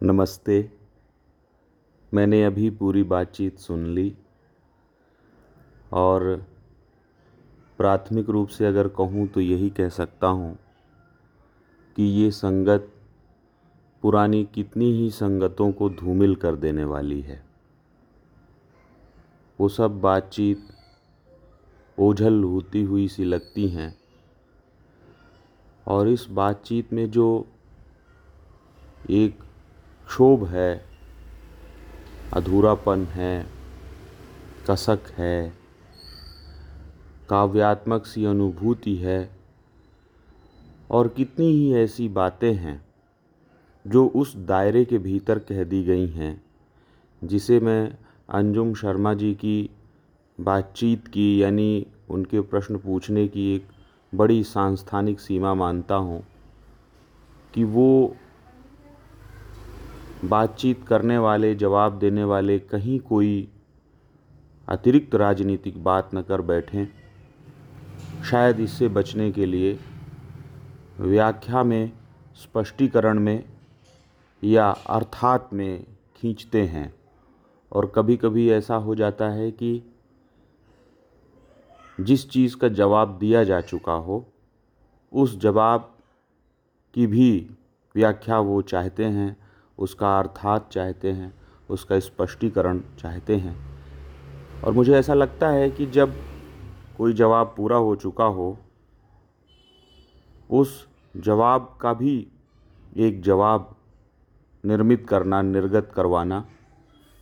नमस्ते। मैंने अभी पूरी बातचीत सुन ली और प्राथमिक रूप से अगर कहूँ तो यही कह सकता हूँ कि ये संगत पुरानी कितनी ही संगतों को धूमिल कर देने वाली है। वो सब बातचीत ओझल होती हुई सी लगती हैं और इस बातचीत में जो एक क्षोभ है, अधूरापन है, कसक है, काव्यात्मक सी अनुभूति है, और कितनी ही ऐसी बातें हैं जो उस दायरे के भीतर कह दी गई हैं, जिसे मैं अंजुम शर्मा जी की बातचीत की, यानी उनके प्रश्न पूछने की एक बड़ी सांस्थानिक सीमा मानता हूँ कि वो बातचीत करने वाले, जवाब देने वाले कहीं कोई अतिरिक्त राजनीतिक बात न कर बैठें। शायद इससे बचने के लिए व्याख्या में, स्पष्टीकरण में या अर्थात में खींचते हैं। और कभी कभी ऐसा हो जाता है कि जिस चीज़ का जवाब दिया जा चुका हो, उस जवाब की भी व्याख्या वो चाहते हैं। उसका अर्थात चाहते हैं, उसका स्पष्टीकरण चाहते हैं। और मुझे ऐसा लगता है कि जब कोई जवाब पूरा हो चुका हो, उस जवाब का भी एक जवाब निर्मित करना, निर्गत करवाना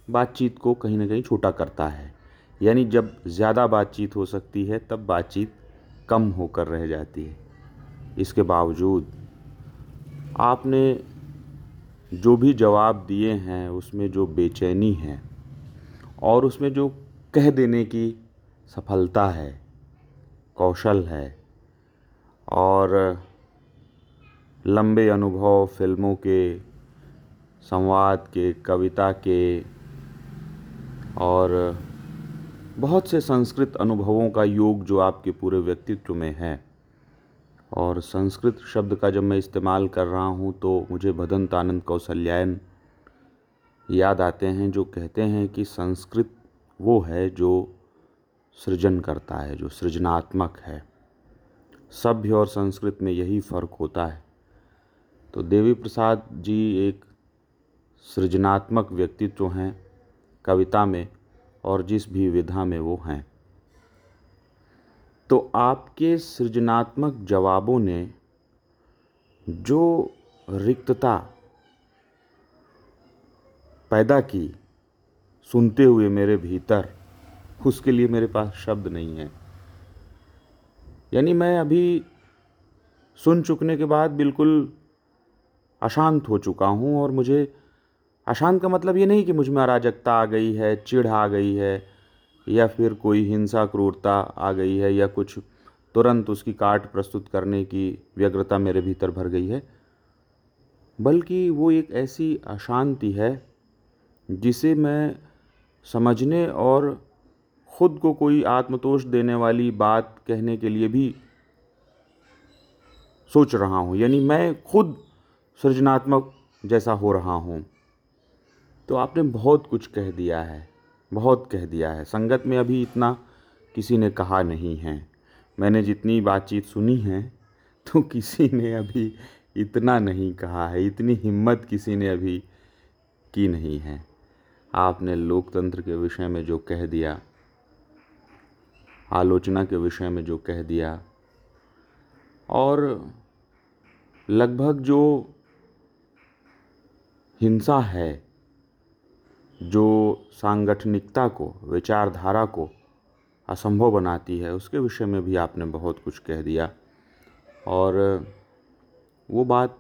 बातचीत को कहीं ना कहीं छोटा करता है। यानी जब ज़्यादा बातचीत हो सकती है, तब बातचीत कम होकर रह जाती है। इसके बावजूद आपने जो भी जवाब दिए हैं, उसमें जो बेचैनी है और उसमें जो कह देने की सफलता है, कौशल है और लंबे अनुभव फ़िल्मों के, संवाद के, कविता के और बहुत से संस्कृत अनुभवों का योग जो आपके पूरे व्यक्तित्व में है। और संस्कृत शब्द का जब मैं इस्तेमाल कर रहा हूँ तो मुझे भदंत आनंद कौशल्यायन याद आते हैं, जो कहते हैं कि संस्कृत वो है जो सृजन करता है, जो सृजनात्मक है। सभ्य और संस्कृत में यही फ़र्क होता है। तो देवी प्रसाद जी एक सृजनात्मक व्यक्तित्व हैं, कविता में और जिस भी विधा में वो हैं। तो आपके सृजनात्मक जवाबों ने जो रिक्तता पैदा की सुनते हुए मेरे भीतर, उसके लिए मेरे पास शब्द नहीं है। यानी मैं अभी सुन चुकने के बाद बिल्कुल अशांत हो चुका हूँ और मुझे, अशांत का मतलब ये नहीं कि मुझमें अराजकता आ गई है, चिढ़ आ गई है या फिर कोई हिंसा, क्रूरता आ गई है या कुछ तुरंत उसकी काट प्रस्तुत करने की व्यग्रता मेरे भीतर भर गई है। बल्कि वो एक ऐसी अशांति है जिसे मैं समझने और ख़ुद को कोई आत्मतोष देने वाली बात कहने के लिए भी सोच रहा हूँ, यानी मैं खुद सृजनात्मक जैसा हो रहा हूँ। तो आपने बहुत कुछ कह दिया है। बहुत कह दिया है। संगत में अभी इतना किसी ने कहा नहीं है। मैंने जितनी बातचीत सुनी है तो किसी ने अभी इतना नहीं कहा है। इतनी हिम्मत किसी ने अभी की नहीं है। आपने लोकतंत्र के विषय में जो कह दिया, आलोचना के विषय में जो कह दिया, और लगभग जो हिंसा है जो सांगठनिकता को, विचारधारा को असंभव बनाती है, उसके विषय में भी आपने बहुत कुछ कह दिया। और वो बात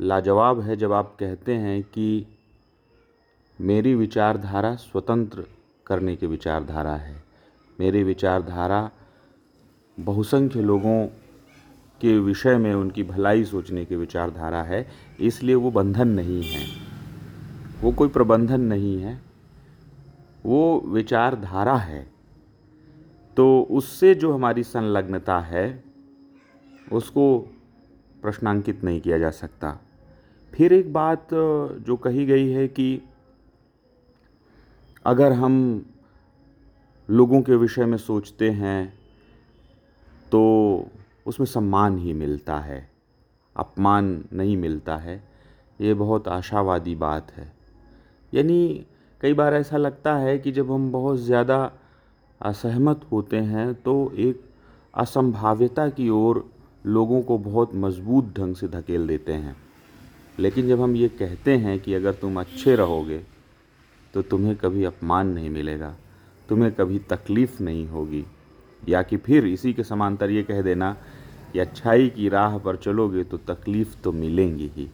लाजवाब है जब आप कहते हैं कि मेरी विचारधारा स्वतंत्र करने की विचारधारा है। मेरी विचारधारा बहुसंख्य लोगों के विषय में, उनकी भलाई सोचने की विचारधारा है, इसलिए वो बंधन नहीं है। वो कोई प्रबंधन नहीं है, वो विचारधारा है। तो उससे जो हमारी संलग्नता है, उसको प्रश्नांकित नहीं किया जा सकता। फिर एक बात जो कही गई है कि अगर हम लोगों के विषय में सोचते हैं तो उसमें सम्मान ही मिलता है, अपमान नहीं मिलता है। ये बहुत आशावादी बात है। यानी कई बार ऐसा लगता है कि जब हम बहुत ज़्यादा असहमत होते हैं तो एक असंभाव्यता की ओर लोगों को बहुत मज़बूत ढंग से धकेल देते हैं। लेकिन जब हम ये कहते हैं कि अगर तुम अच्छे रहोगे तो तुम्हें कभी अपमान नहीं मिलेगा, तुम्हें कभी तकलीफ़ नहीं होगी। या कि फिर इसी के समांतर ये कह देना कि अच्छाई की राह पर चलोगे तो तकलीफ़ तो मिलेंगी ही।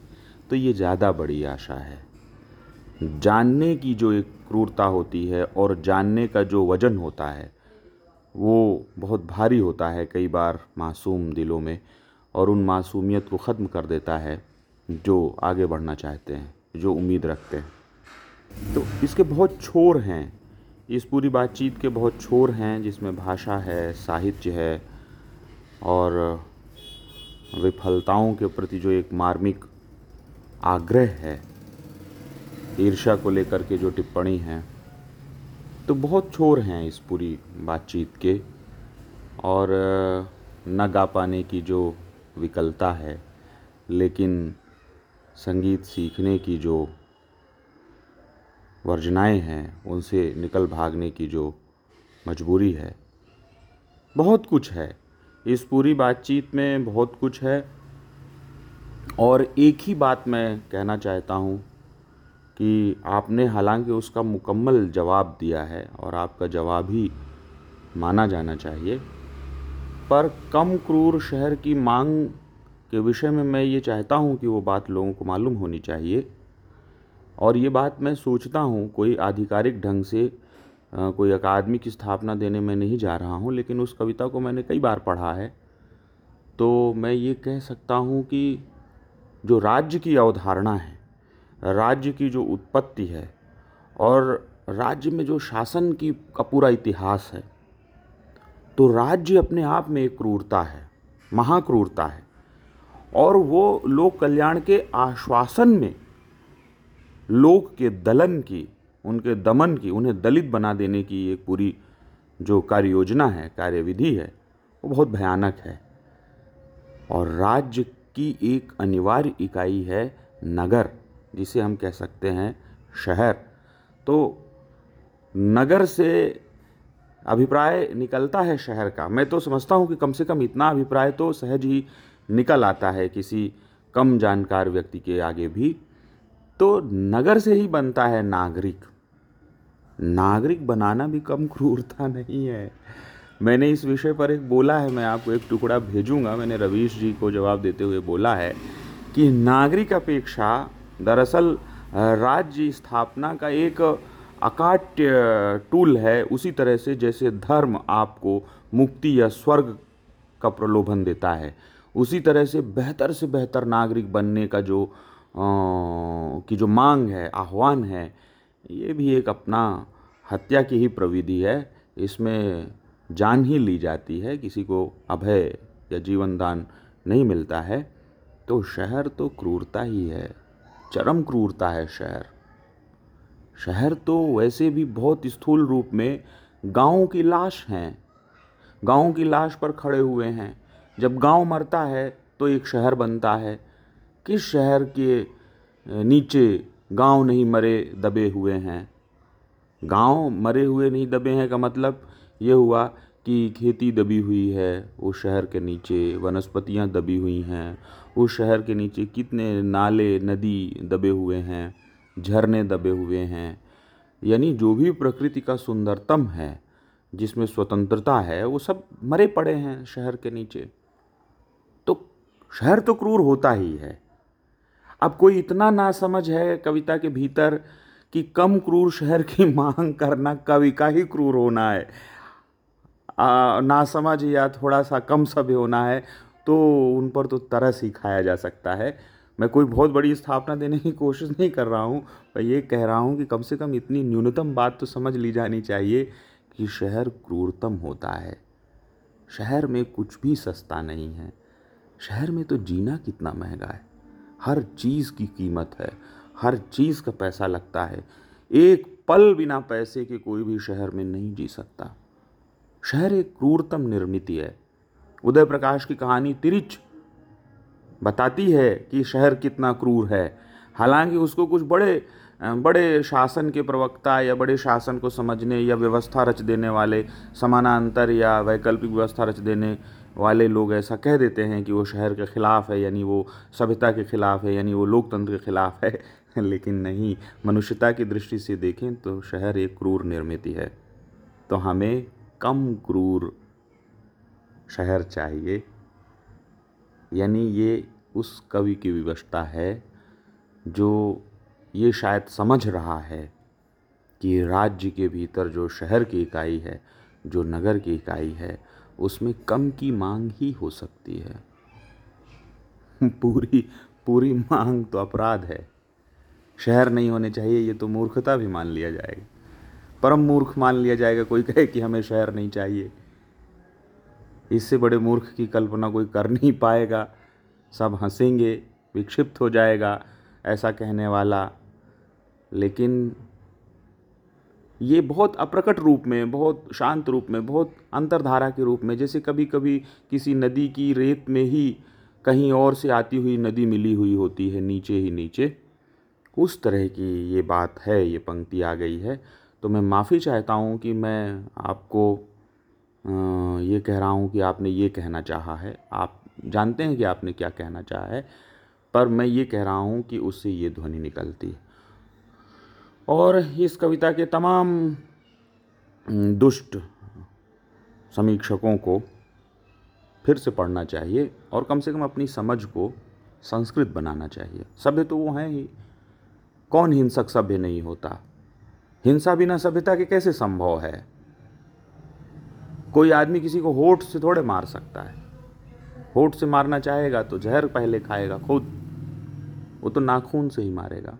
तो ये ज़्यादा बड़ी आशा है। जानने की जो एक क्रूरता होती है और जानने का जो वज़न होता है, वो बहुत भारी होता है कई बार मासूम दिलों में और उन मासूमियत को ख़त्म कर देता है जो आगे बढ़ना चाहते हैं, जो उम्मीद रखते हैं। तो इसके बहुत छोर हैं, इस पूरी बातचीत के बहुत छोर हैं जिसमें भाषा है, साहित्य है और विफलताओं के प्रति जो एक मार्मिक आग्रह है ईर्षा को लेकर के जो टिप्पणी है तो बहुत छोर हैं इस पूरी बातचीत के। और, न गा पाने की जो विकलता है, लेकिन संगीत सीखने की जो वर्जनाएँ हैं, उनसे निकल भागने की जो मजबूरी है, बहुत कुछ है। इस पूरी बातचीत में बहुत कुछ है। और एक ही बात मैं कहना चाहता हूँ कि आपने हालाँकि उसका मुकम्मल जवाब दिया है और आपका जवाब ही माना जाना चाहिए। पर कम क्रूर शहर की मांग के विषय में मैं ये चाहता हूँ कि वो बात लोगों को मालूम होनी चाहिए। और ये बात मैं सोचता हूँ, कोई आधिकारिक ढंग से कोई अकादमी की स्थापना देने में नहीं जा रहा हूँ, लेकिन उस कविता को मैंने कई बार पढ़ा है। तो मैं ये कह सकता हूँ कि जो राज्य की अवधारणा है राज्य की जो उत्पत्ति है और राज्य में जो शासन की का पूरा इतिहास है तो राज्य अपने आप में एक क्रूरता है, महाक्रूरता है। और वो लोक कल्याण के आश्वासन में लोक के दलन की, उनके दमन की, उन्हें दलित बना देने की एक पूरी जो कार्य योजना है, कार्यविधि है, वो बहुत भयानक है। और राज्य की एक अनिवार्य इकाई है नगर। जिसे हम कह सकते हैं शहर। तो नगर से अभिप्राय निकलता है शहर का। मैं तो समझता हूँ कि कम से कम इतना अभिप्राय तो सहज ही निकल आता है किसी कम जानकार व्यक्ति के आगे भी। तो नगर से ही बनता है नागरिक। नागरिक बनाना भी कम क्रूरता नहीं है। मैंने इस विषय पर एक बोला है, मैं आपको एक टुकड़ा भेजूँगा। मैंने रवीश जी को जवाब देते हुए बोला है कि नागरिक अपेक्षा दरअसल राज्य स्थापना का एक अकाट्य टूल है उसी तरह से जैसे धर्म आपको मुक्ति या स्वर्ग का प्रलोभन देता है उसी तरह से बेहतर से बेहतर नागरिक बनने का जो आ, की जो मांग है आह्वान है ये भी एक अपना हत्या की ही प्रविधि है इसमें जान ही ली जाती है किसी को अभय या जीवन दान नहीं मिलता है तो शहर तो क्रूरता ही है। चरम क्रूरता है शहर। शहर तो वैसे भी बहुत स्थूल रूप में गाँव की लाश हैं। गाँव की लाश पर खड़े हुए हैं। जब गाँव मरता है तो एक शहर बनता है। किस शहर के नीचे गाँव नहीं मरे, दबे हुए हैं? गाँव मरे हुए नहीं, दबे हैं का मतलब ये हुआ कि खेती दबी हुई है उस शहर के नीचे वनस्पतियाँ दबी हुई हैं। उस शहर के नीचे कितने नाले नदी दबे हुए हैं झरने दबे हुए हैं। यानी जो भी प्रकृति का सुंदरतम है जिसमें स्वतंत्रता है वो सब मरे पड़े हैं शहर के नीचे। तो शहर तो क्रूर होता ही है। अब कोई इतना ना समझ है कविता के भीतर कि कम क्रूर शहर की मांग करना कवि का ही क्रूर होना है। आ, ना समझ या थोड़ा सा कम सभ्य होना है तो उन पर तो तरस ही खाया जा सकता है। मैं कोई बहुत बड़ी स्थापना देने की कोशिश नहीं कर रहा हूँ। मैं ये कह रहा हूँ कि कम से कम इतनी न्यूनतम बात तो समझ ली जानी चाहिए कि शहर क्रूरतम होता है। शहर में कुछ भी सस्ता नहीं है। शहर में तो जीना कितना महँगा है। हर चीज़ की कीमत है। हर चीज़ का पैसा लगता है। एक पल बिना पैसे के कोई भी शहर में नहीं जी सकता। शहर एक क्रूरतम निर्मित है। उदय प्रकाश की कहानी तिरिच बताती है कि शहर कितना क्रूर है। हालाँकि उसको कुछ बड़े बड़े शासन के प्रवक्ता या बड़े शासन को समझने या व्यवस्था रच देने वाले, समानांतर या वैकल्पिक व्यवस्था रच देने वाले लोग ऐसा कह देते हैं कि वो शहर के ख़िलाफ़ है, यानी वो सभ्यता के ख़िलाफ़ है, यानी वो लोकतंत्र के ख़िलाफ़ है। लेकिन नहीं, मनुष्यता की दृष्टि से देखें तो शहर एक क्रूर निर्मित है। तो हमें कम क्रूर शहर चाहिए। यानी ये उस कवि की विवशता है जो ये शायद समझ रहा है कि राज्य के भीतर जो शहर की इकाई है, जो नगर की इकाई है, उसमें कम की मांग ही हो सकती है। पूरी पूरी मांग तो अपराध है। शहर नहीं होने चाहिए, ये तो मूर्खता भी मान लिया जाएगा। परम मूर्ख मान लिया जाएगा, कोई कहे कि हमें शहर नहीं चाहिए। इससे बड़े मूर्ख की कल्पना कोई कर नहीं पाएगा। सब हंसेंगे, विक्षिप्त हो जाएगा, ऐसा कहने वाला। लेकिन ये बहुत अप्रकट रूप में, बहुत शांत रूप में, बहुत अंतरधारा के रूप में, जैसे कभी कभी किसी नदी की रेत में ही कहीं और से आती हुई नदी मिली हुई होती है, नीचे ही नीचे। उस तरह की ये बात है, ये पंक्ति आ गई है। तो मैं माफ़ी चाहता हूँ कि मैं आपको ये कह रहा हूँ कि आपने ये कहना चाहा है। आप जानते हैं कि आपने क्या कहना चाहा है, पर मैं ये कह रहा हूँ कि उससे ये ध्वनि निकलती। है और इस कविता के तमाम दुष्ट समीक्षकों को फिर से पढ़ना चाहिए और कम से कम अपनी समझ को संस्कृत बनाना चाहिए। सभ्य तो वो हैं ही। कौन हिंसक सभ्य नहीं होता? हिंसा बिना सभ्यता के कैसे संभव है? कोई आदमी किसी को होठ से थोड़े मार सकता है। होठ से मारना चाहेगा तो जहर पहले खाएगा खुद। वो तो नाखून से ही मारेगा।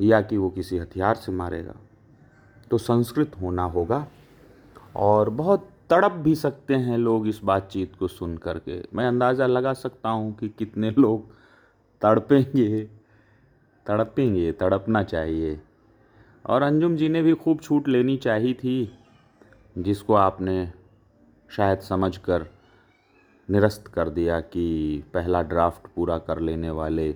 या कि वो किसी हथियार से मारेगा। तो संस्कृत होना होगा। और बहुत तड़प भी सकते हैं लोग इस बातचीत को सुन करके। मैं अंदाज़ा लगा सकता हूँ कि कितने लोग तड़पेंगे। तड़पेंगे, तड़पना चाहिए। और अंजुम जी ने भी खूब छूट लेनी चाहिए थी। जिसको आपने शायद समझ कर निरस्त कर दिया कि पहला ड्राफ्ट पूरा कर लेने वाले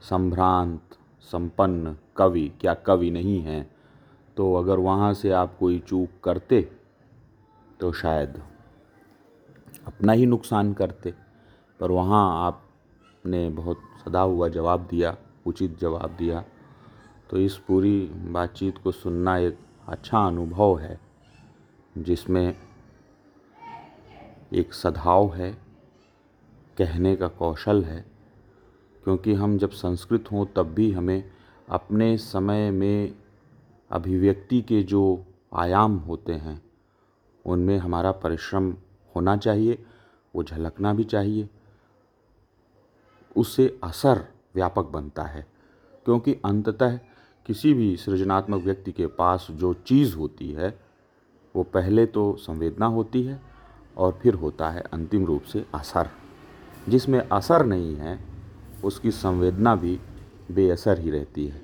संभ्रांत, संपन्न कवि, क्या कवि नहीं हैं तो अगर वहाँ से आप कोई चूक करते तो शायद अपना ही नुकसान करते। पर वहाँ आपने बहुत सदा हुआ जवाब दिया, उचित जवाब दिया। तो इस पूरी बातचीत को सुनना एक अच्छा अनुभव है। जिसमें एक सद्भाव है, कहने का कौशल है। क्योंकि हम जब संस्कृत हों, तब भी हमें अपने समय में अभिव्यक्ति के जो आयाम होते हैं, उनमें हमारा परिश्रम होना चाहिए, वो झलकना भी चाहिए। उससे असर व्यापक बनता है, क्योंकि अंततः किसी भी सृजनात्मक व्यक्ति के पास जो चीज़ होती है वो पहले तो संवेदना होती है और फिर होता है अंतिम रूप से असर जिसमें असर नहीं है, उसकी संवेदना भी बेअसर ही रहती है।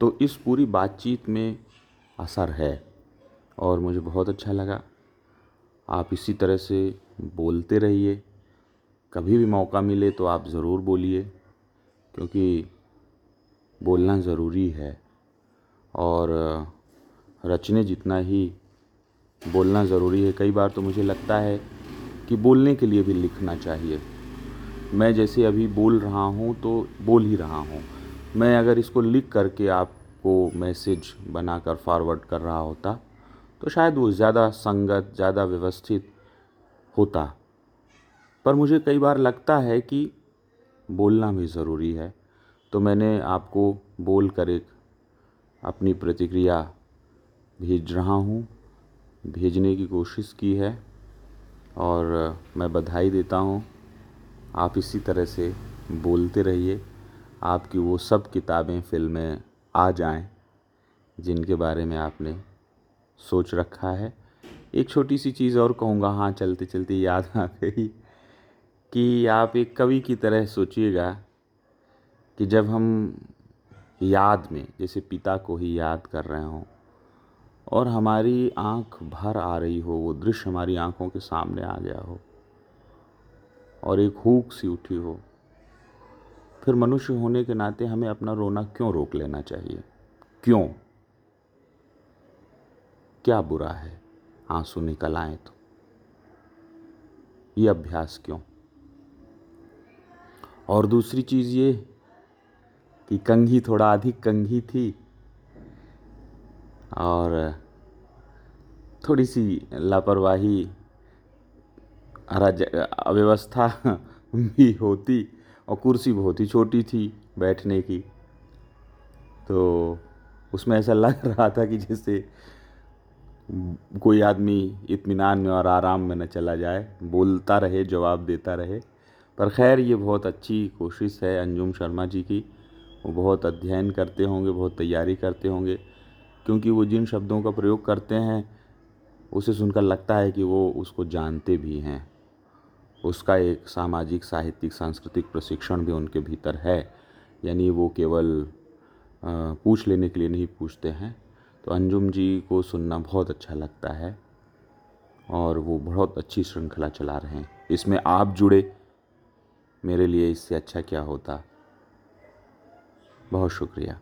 तो इस पूरी बातचीत में असर है और मुझे बहुत अच्छा लगा। आप इसी तरह से बोलते रहिए। कभी भी मौका मिले तो आप ज़रूर बोलिए, क्योंकि बोलना ज़रूरी है। और रचने जितना ही बोलना ज़रूरी है। कई बार तो मुझे लगता है कि बोलने के लिए भी लिखना चाहिए। मैं जैसे अभी बोल रहा हूँ तो बोल ही रहा हूँ। मैं अगर इसको लिख करके आपको मैसेज बनाकर फॉरवर्ड कर रहा होता तो शायद वो ज़्यादा संगत, ज़्यादा व्यवस्थित होता। पर मुझे कई बार लगता है कि बोलना भी ज़रूरी है। तो मैंने आपको बोल कर एक अपनी प्रतिक्रिया भेज रहा हूँ। भेजने की कोशिश की है और मैं बधाई देता हूँ। आप इसी तरह से बोलते रहिए। आपकी वो सब किताबें फ़िल्में आ जाएँ जिनके बारे में आपने सोच रखा है। एक छोटी सी चीज़ और कहूँगा हाँ चलते चलते याद आ गई कि आप एक कवि की तरह सोचिएगा कि जब हम याद में, जैसे पिता को ही याद कर रहे हों और हमारी आँख भर आ रही हो, वो दृश्य हमारी आँखों के सामने आ गया हो और एक हूक सी उठी हो। फिर मनुष्य होने के नाते हमें अपना रोना क्यों रोक लेना चाहिए? क्यों? क्या बुरा है? आँसू निकल आए तो। ये अभ्यास क्यों? और दूसरी चीज़ ये कि कंघी थोड़ा अधिक कंघी थी और थोड़ी सी लापरवाही अव्यवस्था भी होती और कुर्सी बहुत ही छोटी थी बैठने की। तो उसमें ऐसा लग रहा था कि जैसे कोई आदमी इत्मीनान में और आराम में न चला जाए, बोलता रहे, जवाब देता रहे। पर खैर, ये बहुत अच्छी कोशिश है अंजुम शर्मा जी की। वो बहुत अध्ययन करते होंगे, बहुत तैयारी करते होंगे। क्योंकि वो जिन शब्दों का प्रयोग करते हैं, उसे सुनकर लगता है कि वो उसको जानते भी हैं। उसका एक सामाजिक, साहित्यिक, सांस्कृतिक प्रशिक्षण भी उनके भीतर है। यानी वो केवल पूछ लेने के लिए नहीं पूछते हैं। तो अंजुम जी को सुनना बहुत अच्छा लगता है और वो बहुत अच्छी श्रृंखला चला रहे हैं। इसमें आप जुड़े। मेरे लिए इससे अच्छा क्या होता? बहुत शुक्रिया।